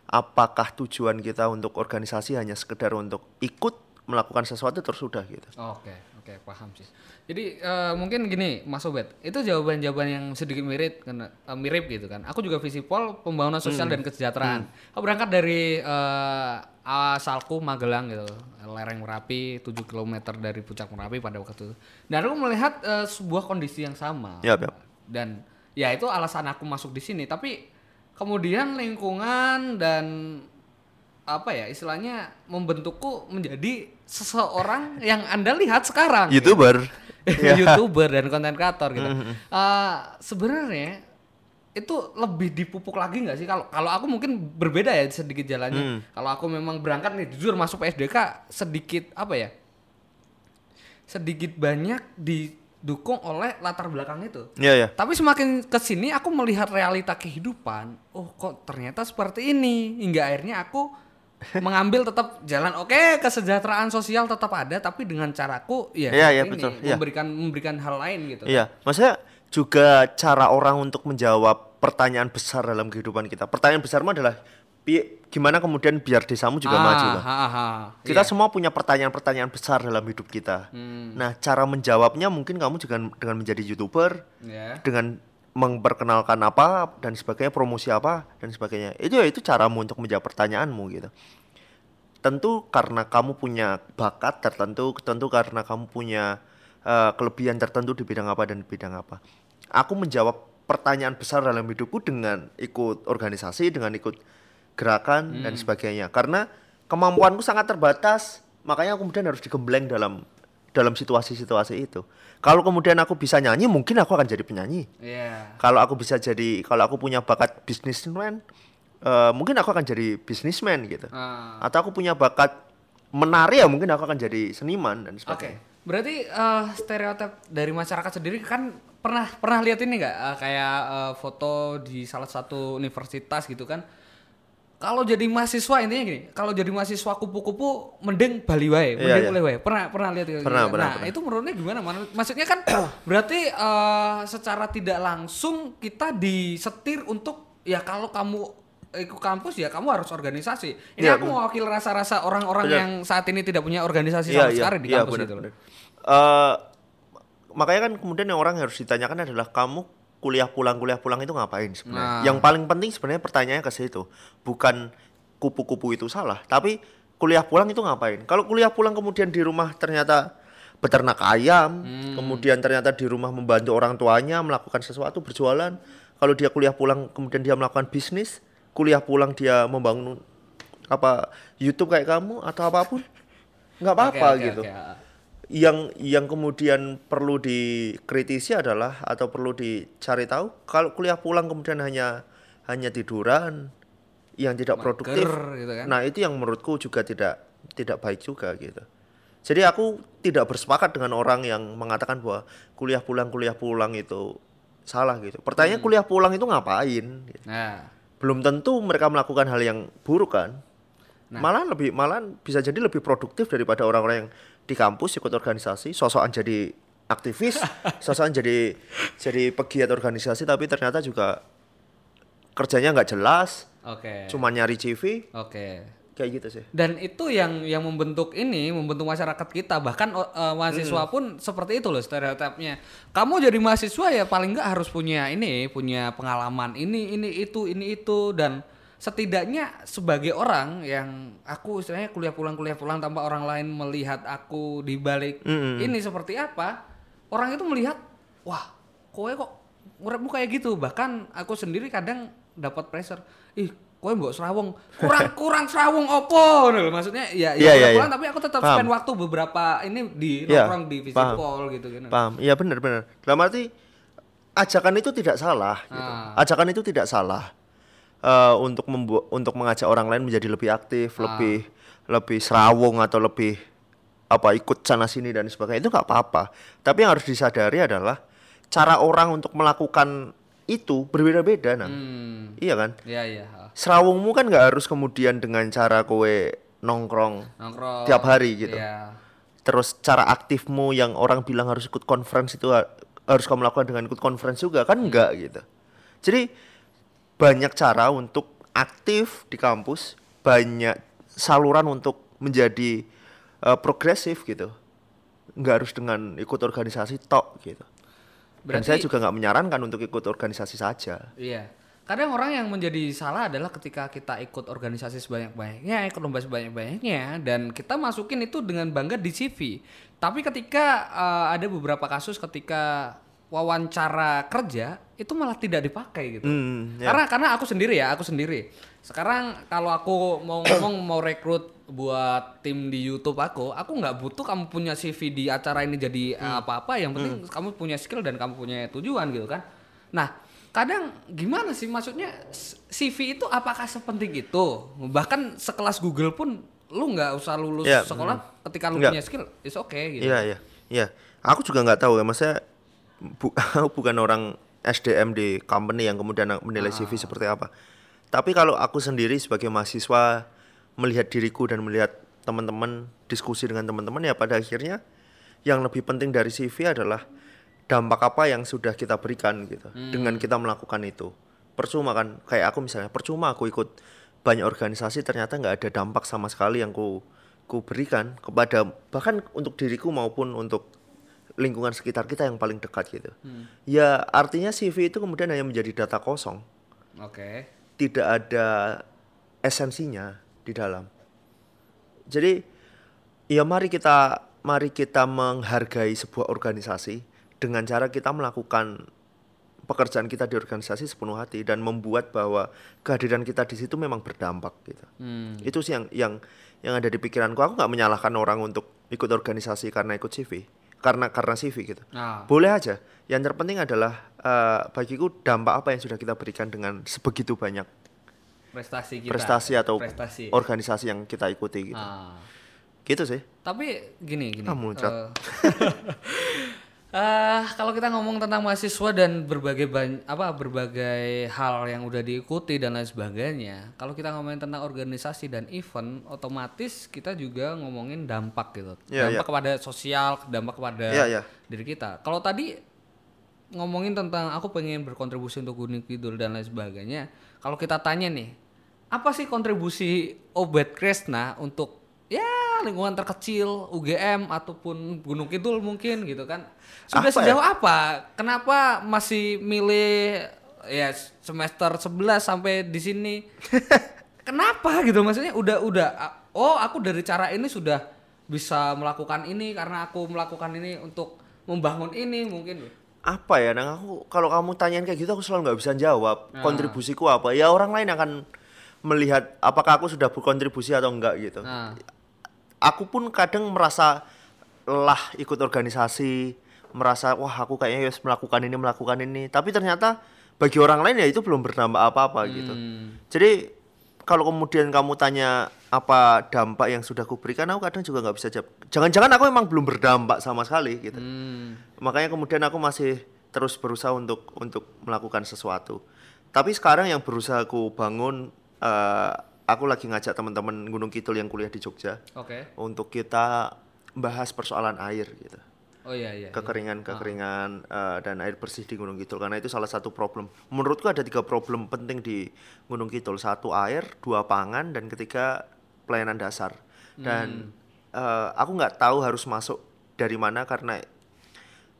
Apakah tujuan kita untuk organisasi hanya sekedar untuk ikut melakukan sesuatu terus sudah gitu. Oke, oke, paham sih. Jadi eh, mungkin gini, Mas Obet, itu jawaban-jawaban yang sedikit mirip, karena eh, mirip gitu kan. Aku juga visipol pembangunan sosial dan kesejahteraan. Aku berangkat dari eh, asalku Magelang gitu, lereng Merapi, 7 km dari puncak Merapi pada waktu itu. Dan aku melihat eh, sebuah kondisi yang sama. Yap, yap. Dan ya itu alasan aku masuk di sini. Tapi kemudian lingkungan dan apa ya istilahnya membentukku menjadi seseorang yang anda lihat sekarang YouTuber. youtuber dan konten kreator gitu. Eh, Sebenarnya itu lebih dipupuk lagi nggak sih kalau kalau aku mungkin berbeda ya sedikit jalannya. Kalau aku memang berangkat nih jujur masuk PSDK sedikit apa ya? Sedikit banyak didukung oleh latar belakang itu. Iya ya. Tapi semakin ke sini aku melihat realita kehidupan. Oh, kok ternyata seperti ini. Hingga akhirnya aku mengambil tetap jalan oke kesejahteraan sosial tetap ada tapi dengan caraku ya Iya, iya, ini, betul, iya. memberikan memberikan hal lain gitu. Iya, maksudnya juga cara orang untuk menjawab pertanyaan besar dalam kehidupan kita. Pertanyaan besarmu adalah pi- gimana kemudian biar desamu juga Ah, maju ha, ha, ha. Kita Iya. semua punya pertanyaan-pertanyaan besar dalam hidup kita. Hmm. Nah, cara menjawabnya mungkin kamu juga dengan menjadi youtuber, Ya. dengan memperkenalkan apa dan sebagainya, promosi apa dan sebagainya. Itu ya itu caramu untuk menjawab pertanyaanmu gitu. Tentu karena kamu punya bakat tertentu, tentu karena kamu punya eh, kelebihan tertentu di bidang apa dan bidang apa. Aku menjawab pertanyaan besar dalam hidupku dengan ikut organisasi, dengan ikut gerakan dan sebagainya. Karena kemampuanku sangat terbatas, makanya aku kemudian harus digembleng dalam dalam situasi-situasi itu. Kalau kemudian aku bisa nyanyi, mungkin aku akan jadi penyanyi. Iya. Kalau aku bisa jadi, kalau aku punya bakat bisnismen, eh, mungkin aku akan jadi bisnismen gitu. Ah. Atau aku punya bakat menari ya mungkin aku akan jadi seniman dan Oke. sebagainya. Berarti eh, stereotip dari masyarakat sendiri kan pernah pernah lihat ini nggak eh, kayak eh, foto di salah satu universitas gitu kan? Kalau jadi mahasiswa intinya gini, kalau jadi mahasiswa kupu-kupu mending Bali wae, Iya, mending iya. Bali wae. Pernah pernah lihat gitu? Pernah, Nah, pernah, itu menurutnya gimana? Man- Maksudnya kan berarti eh, secara tidak langsung kita disetir untuk ya kalau kamu ikut kampus ya kamu harus organisasi. Ini Iya, aku mewakili rasa-rasa orang-orang yang saat ini tidak punya organisasi Iya, sama iya, sekali di iya, kampus benar, gitu loh. benar. Eh, makanya kan kemudian yang orang harus ditanyakan adalah kamu kuliah pulang kuliah pulang itu ngapain sebenarnya? Nah. Yang paling penting sebenarnya pertanyaannya ke situ, bukan kupu-kupu itu salah, tapi kuliah pulang itu ngapain? Kalau kuliah pulang kemudian di rumah ternyata beternak ayam, kemudian ternyata di rumah membantu orang tuanya melakukan sesuatu berjualan. Kalau dia kuliah pulang kemudian dia melakukan bisnis, kuliah pulang dia membangun apa YouTube kayak kamu atau apa pun, nggak apa-apa Oke, oke, gitu oke, ah. Yang yang kemudian perlu dikritisi adalah atau perlu dicari tahu kalau kuliah pulang kemudian hanya hanya tiduran yang tidak produktif. gitu kan. Nah, itu yang menurutku juga tidak tidak baik juga gitu. Jadi aku tidak bersepakat dengan orang yang mengatakan bahwa kuliah pulang kuliah pulang itu salah gitu. Pertanyaannya kuliah pulang itu ngapain? gitu. Nah, Belum tentu mereka melakukan hal yang buruk kan. Malah lebih malah bisa jadi lebih produktif daripada orang-orang yang di kampus ikut organisasi, sosokan jadi aktivis, sosokan jadi jadi pegiat organisasi tapi ternyata juga kerjanya nggak jelas, oke. cuma nyari CV, Oke. kayak gitu sih. Dan itu yang yang membentuk ini, membentuk masyarakat kita. Bahkan eh, mahasiswa Hmm. pun seperti itu loh stereotipnya. Kamu jadi mahasiswa ya paling nggak harus punya ini, punya pengalaman ini, ini itu, ini itu dan setidaknya sebagai orang yang aku istilahnya kuliah pulang kuliah pulang tanpa orang lain melihat aku di balik Mm-mm. ini seperti apa, orang itu melihat, wah, kowe kok uripmu kayak gitu bahkan aku sendiri kadang dapat pressure ih kowe mbok serawung kurang kurang serawung opo ngono lho. maksudnya ya Iya, ya iya, kurang iya. tapi aku tetap Paham. spend waktu beberapa ini di Iya, nongkrong di paham. visipol gitu kan Paham? Iya benar benar. Dalam arti ajakan itu tidak salah. Gitu. Ah. Ajakan itu tidak salah Eh, untuk membuat untuk mengajak orang lain menjadi lebih aktif, Ah. lebih lebih serawung atau lebih apa ikut sana sini dan sebagainya itu nggak apa-apa. Tapi yang harus disadari adalah cara orang untuk melakukan itu berbeda-beda, nah. hmm Iya kan? iya iya Serawungmu kan nggak harus kemudian dengan cara kowe nongkrong nongkrong tiap hari gitu. Iya. terus cara aktifmu yang orang bilang harus ikut conference itu ha- harus kamu lakukan dengan ikut conference juga kan enggak gitu jadi banyak cara untuk aktif di kampus banyak saluran untuk menjadi eh, progresif gitu nggak harus dengan ikut organisasi tok gitu dan Berarti- saya juga nggak menyarankan untuk ikut organisasi saja Iya. Kadang orang yang menjadi salah adalah ketika kita ikut organisasi sebanyak-banyaknya, ikut lomba sebanyak-banyaknya, dan kita masukin itu dengan bangga di CV. Tapi ketika eh, ada beberapa kasus ketika wawancara kerja itu malah tidak dipakai gitu. Hmm, ya. Karena karena aku sendiri ya, aku sendiri. Sekarang kalau aku mau ngomong mau rekrut buat tim di YouTube aku, aku nggak butuh kamu punya CV di acara ini jadi Hmm. apa-apa. Yang penting kamu punya skill dan kamu punya tujuan gitu kan. Nah, kadang gimana sih maksudnya CV itu apakah sepenting itu? Bahkan sekelas Google pun lu nggak usah lulus Ya, sekolah ketika lu Nggak. punya skill, is okay gitu. Iya iya iya. Aku juga nggak tahu ya, maksudnya bu, bukan orang SDM di company yang kemudian menilai CV seperti apa. Tapi kalau aku sendiri sebagai mahasiswa melihat diriku dan melihat teman-teman diskusi dengan teman-teman ya pada akhirnya yang lebih penting dari CV adalah dampak apa yang sudah kita berikan gitu dengan kita melakukan itu. Percuma kan kayak aku misalnya percuma aku ikut banyak organisasi ternyata nggak ada dampak sama sekali yang ku ku berikan kepada bahkan untuk diriku maupun untuk lingkungan sekitar kita yang paling dekat gitu. Ya artinya CV itu kemudian hanya menjadi data kosong, Oke. tidak ada esensinya di dalam. Jadi ya mari kita mari kita menghargai sebuah organisasi dengan cara kita melakukan pekerjaan kita di organisasi sepenuh hati dan membuat bahwa kehadiran kita di situ memang berdampak gitu. Hmm. Itu sih yang yang yang ada di pikiranku. Aku nggak menyalahkan orang untuk ikut organisasi karena ikut CV, karena karena CV gitu. Nah, Boleh aja. Yang terpenting adalah eh, bagiku dampak apa yang sudah kita berikan dengan sebegitu banyak prestasi kita. prestasi atau prestasi. organisasi yang kita ikuti gitu. Ah. Gitu sih. Tapi gini gini. Ah, muncrat. eh, kalau kita ngomong tentang mahasiswa dan berbagai apa berbagai hal yang udah diikuti dan lain sebagainya, kalau kita ngomongin tentang organisasi dan event, otomatis kita juga ngomongin dampak gitu. Iya, dampak iya. kepada sosial, dampak kepada Iya, iya. diri kita. Kalau tadi ngomongin tentang aku pengen berkontribusi untuk Gunung Kidul dan lain sebagainya, kalau kita tanya nih, apa sih kontribusi Obet Kresna untuk ya lingkungan terkecil UGM ataupun Gunung Kidul mungkin gitu kan? Sudah Apa ya? sejauh apa? Kenapa masih milih ya semester 11 sampai di sini? Kenapa gitu maksudnya udah udah oh aku dari cara ini sudah bisa melakukan ini karena aku melakukan ini untuk membangun ini mungkin Apa ya? Nah, aku kalau kamu tanyain kayak gitu aku selalu nggak bisa jawab. Ah. Kontribusiku apa? Ya orang lain akan melihat apakah aku sudah berkontribusi atau enggak gitu. nah Aku pun kadang merasa lelah ikut organisasi, merasa wah aku kayaknya harus melakukan ini melakukan ini. Tapi ternyata bagi orang lain ya itu belum berdampak apa-apa gitu. hmm, Jadi kalau kemudian kamu tanya apa dampak yang sudah kuberikan, aku kadang juga nggak bisa jawab. Jangan-jangan aku memang belum berdampak sama sekali gitu. hmm, Makanya kemudian aku masih terus berusaha untuk untuk melakukan sesuatu. Tapi sekarang yang berusaha aku bangun, eh, aku lagi ngajak teman-teman Gunung Kidul yang kuliah di Jogja oke. untuk kita bahas persoalan air gitu. Oh iya iya kekeringan kekeringan eh, dan air bersih di Gunung Kidul karena itu salah satu problem. Menurutku ada tiga problem penting di Gunung Kidul. Satu air dua pangan dan ketiga pelayanan dasar. Dan eh, aku nggak tahu harus masuk dari mana karena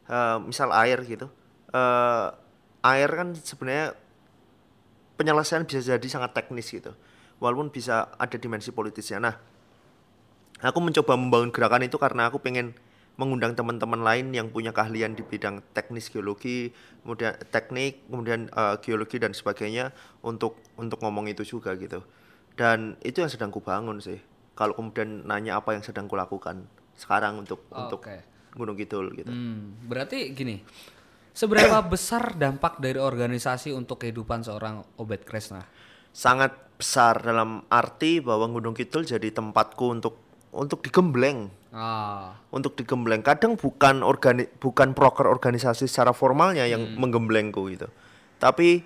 eh, misal air gitu eh, air kan sebenarnya penyelesaian bisa jadi sangat teknis gitu walaupun bisa ada dimensi politisnya nah aku mencoba membangun gerakan itu karena aku pengen mengundang teman-teman lain yang punya keahlian di bidang teknis geologi, kemudian teknik, kemudian eh, geologi dan sebagainya untuk untuk ngomong itu juga gitu. Dan itu yang sedang kubangun sih. Kalau kemudian nanya apa yang sedang kulakukan sekarang untuk untuk Oke. Gunung Kidul gitu. Hmm, berarti gini, seberapa besar dampak dari organisasi untuk kehidupan seorang Obed Kresna? Sangat besar dalam arti bahwa Gunung Kidul jadi tempatku untuk untuk digembleng. Ah, untuk digembleng. Kadang bukan organi bukan proker organisasi secara formalnya yang menggemblengku gitu. Tapi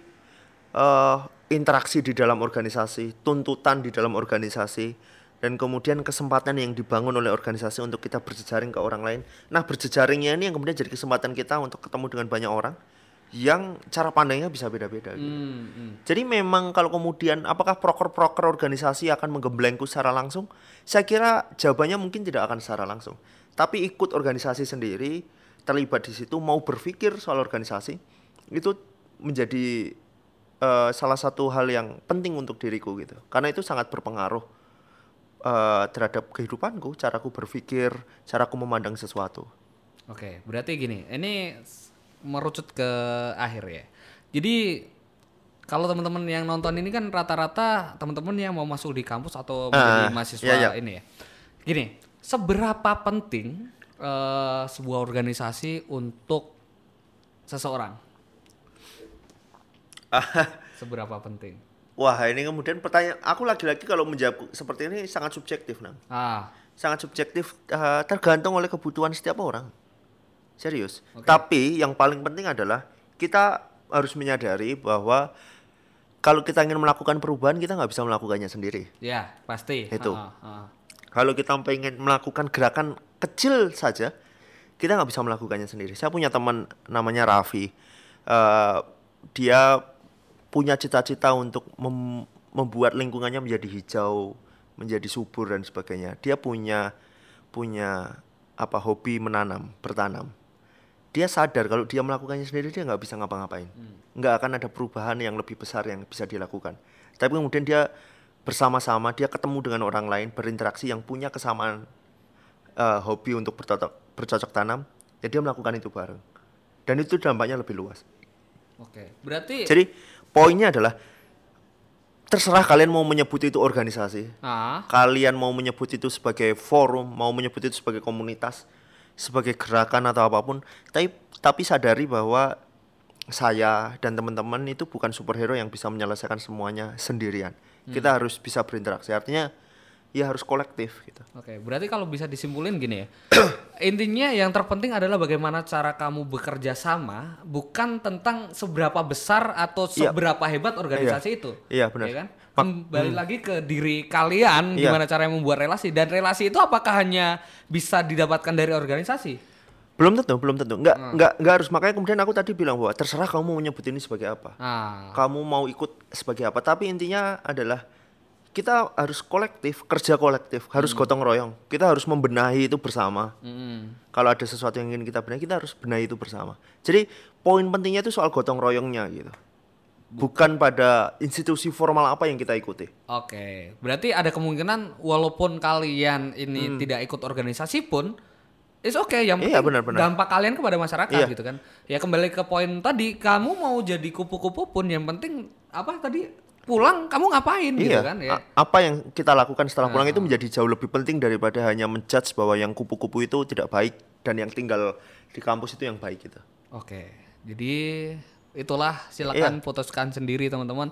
eh, interaksi di dalam organisasi tuntutan di dalam organisasi dan kemudian kesempatan yang dibangun oleh organisasi untuk kita berjejaring ke orang lain. Nah berjejaringnya ini yang kemudian jadi kesempatan kita untuk ketemu dengan banyak orang yang cara pandangnya bisa beda-beda gitu. hmm, hmm. Jadi memang kalau kemudian apakah proker-proker organisasi akan menggemblengku secara langsung? Saya kira jawabannya mungkin tidak akan secara langsung. Tapi ikut organisasi sendiri, terlibat di situ, mau berpikir soal organisasi, itu menjadi eh, salah satu hal yang penting untuk diriku gitu. Karena itu sangat berpengaruh eh, terhadap kehidupanku, caraku berpikir, caraku memandang sesuatu. Oke, berarti gini, ini merucut ke akhir ya. Jadi kalau teman-teman yang nonton ini kan rata-rata teman-teman yang mau masuk di kampus atau menjadi Ah, mahasiswa iya, iya. ini ya. Gini, seberapa penting eh, sebuah organisasi untuk seseorang? seberapa penting? Wah ini kemudian pertanyaan, aku lagi-lagi kalau menjawab seperti ini sangat subjektif, Nang. Ah, sangat subjektif eh, tergantung oleh kebutuhan setiap orang serius. Tapi yang paling penting adalah kita harus menyadari bahwa kalau kita ingin melakukan perubahan kita nggak bisa melakukannya sendiri. Ya pasti. Itu. Ah, ah. kalau kita pengen melakukan gerakan kecil saja kita nggak bisa melakukannya sendiri. Saya punya teman namanya Raffi. Eh, dia punya cita-cita untuk mem- membuat lingkungannya menjadi hijau menjadi subur dan sebagainya. Dia punya punya apa hobi menanam bertanam dia sadar kalau dia melakukannya sendiri dia nggak bisa ngapa-ngapain. Nggak akan ada perubahan yang lebih besar yang bisa dilakukan. Tapi kemudian dia bersama-sama dia ketemu dengan orang lain berinteraksi yang punya kesamaan eh, hobi untuk bercocok bercocok tanam ya dia melakukan itu bareng. Dan itu dampaknya lebih luas. Oke, berarti jadi poinnya adalah terserah kalian mau menyebut itu organisasi ah, kalian mau menyebut itu sebagai forum, mau menyebut itu sebagai komunitas, sebagai gerakan atau apa pun, tapi tapi sadari bahwa saya dan teman-teman itu bukan superhero yang bisa menyelesaikan semuanya sendirian. Kita harus bisa berinteraksi. Artinya ya harus kolektif gitu. Oke, berarti kalau bisa disimpulin gini ya. intinya yang terpenting adalah bagaimana cara kamu bekerja sama, bukan tentang seberapa besar atau Iya. seberapa hebat organisasi itu. Iya, benar. Ya kan? Kembali lagi ke diri kalian Iya. gimana cara membuat relasi dan relasi itu apakah hanya bisa didapatkan dari organisasi? Belum tentu, belum tentu. Enggak, enggak, enggak harus. Makanya kemudian aku tadi bilang bahwa terserah kamu mau menyebut ini sebagai apa. Nah, Kamu mau ikut sebagai apa. Tapi intinya adalah kita harus kolektif, kerja kolektif, harus gotong royong. Kita harus membenahi itu bersama. mm, Kalau ada sesuatu yang ingin kita benahi, kita harus benahi itu bersama. Jadi poin pentingnya itu soal gotong royongnya gitu. Bukan pada institusi formal apa yang kita ikuti. Oke, berarti ada kemungkinan walaupun kalian ini tidak ikut organisasi pun, it's okay. Yang penting Hmm. Iya, benar-benar. dampak kalian kepada masyarakat Iya. gitu kan. Ya kembali ke poin tadi, kamu mau jadi kupu-kupu pun yang penting apa tadi pulang kamu ngapain gitu iya. kan ya. a- Apa yang kita lakukan setelah pulang itu menjadi jauh lebih penting daripada hanya menjudge bahwa yang kupu-kupu itu tidak baik dan yang tinggal di kampus itu yang baik gitu. Oke, jadi itulah silakan putuskan sendiri teman-teman.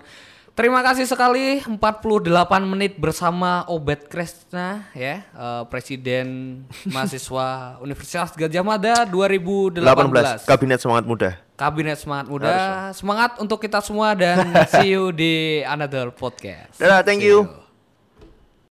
Terima kasih sekali 48 menit bersama Obed Kresna ya, eh, Presiden Mahasiswa Universitas Gajah Mada 2018. 18 Kabinet Semangat Muda. Kabinet Semangat Muda. Semangat untuk kita semua dan see you di another podcast. Dadah, thank See you.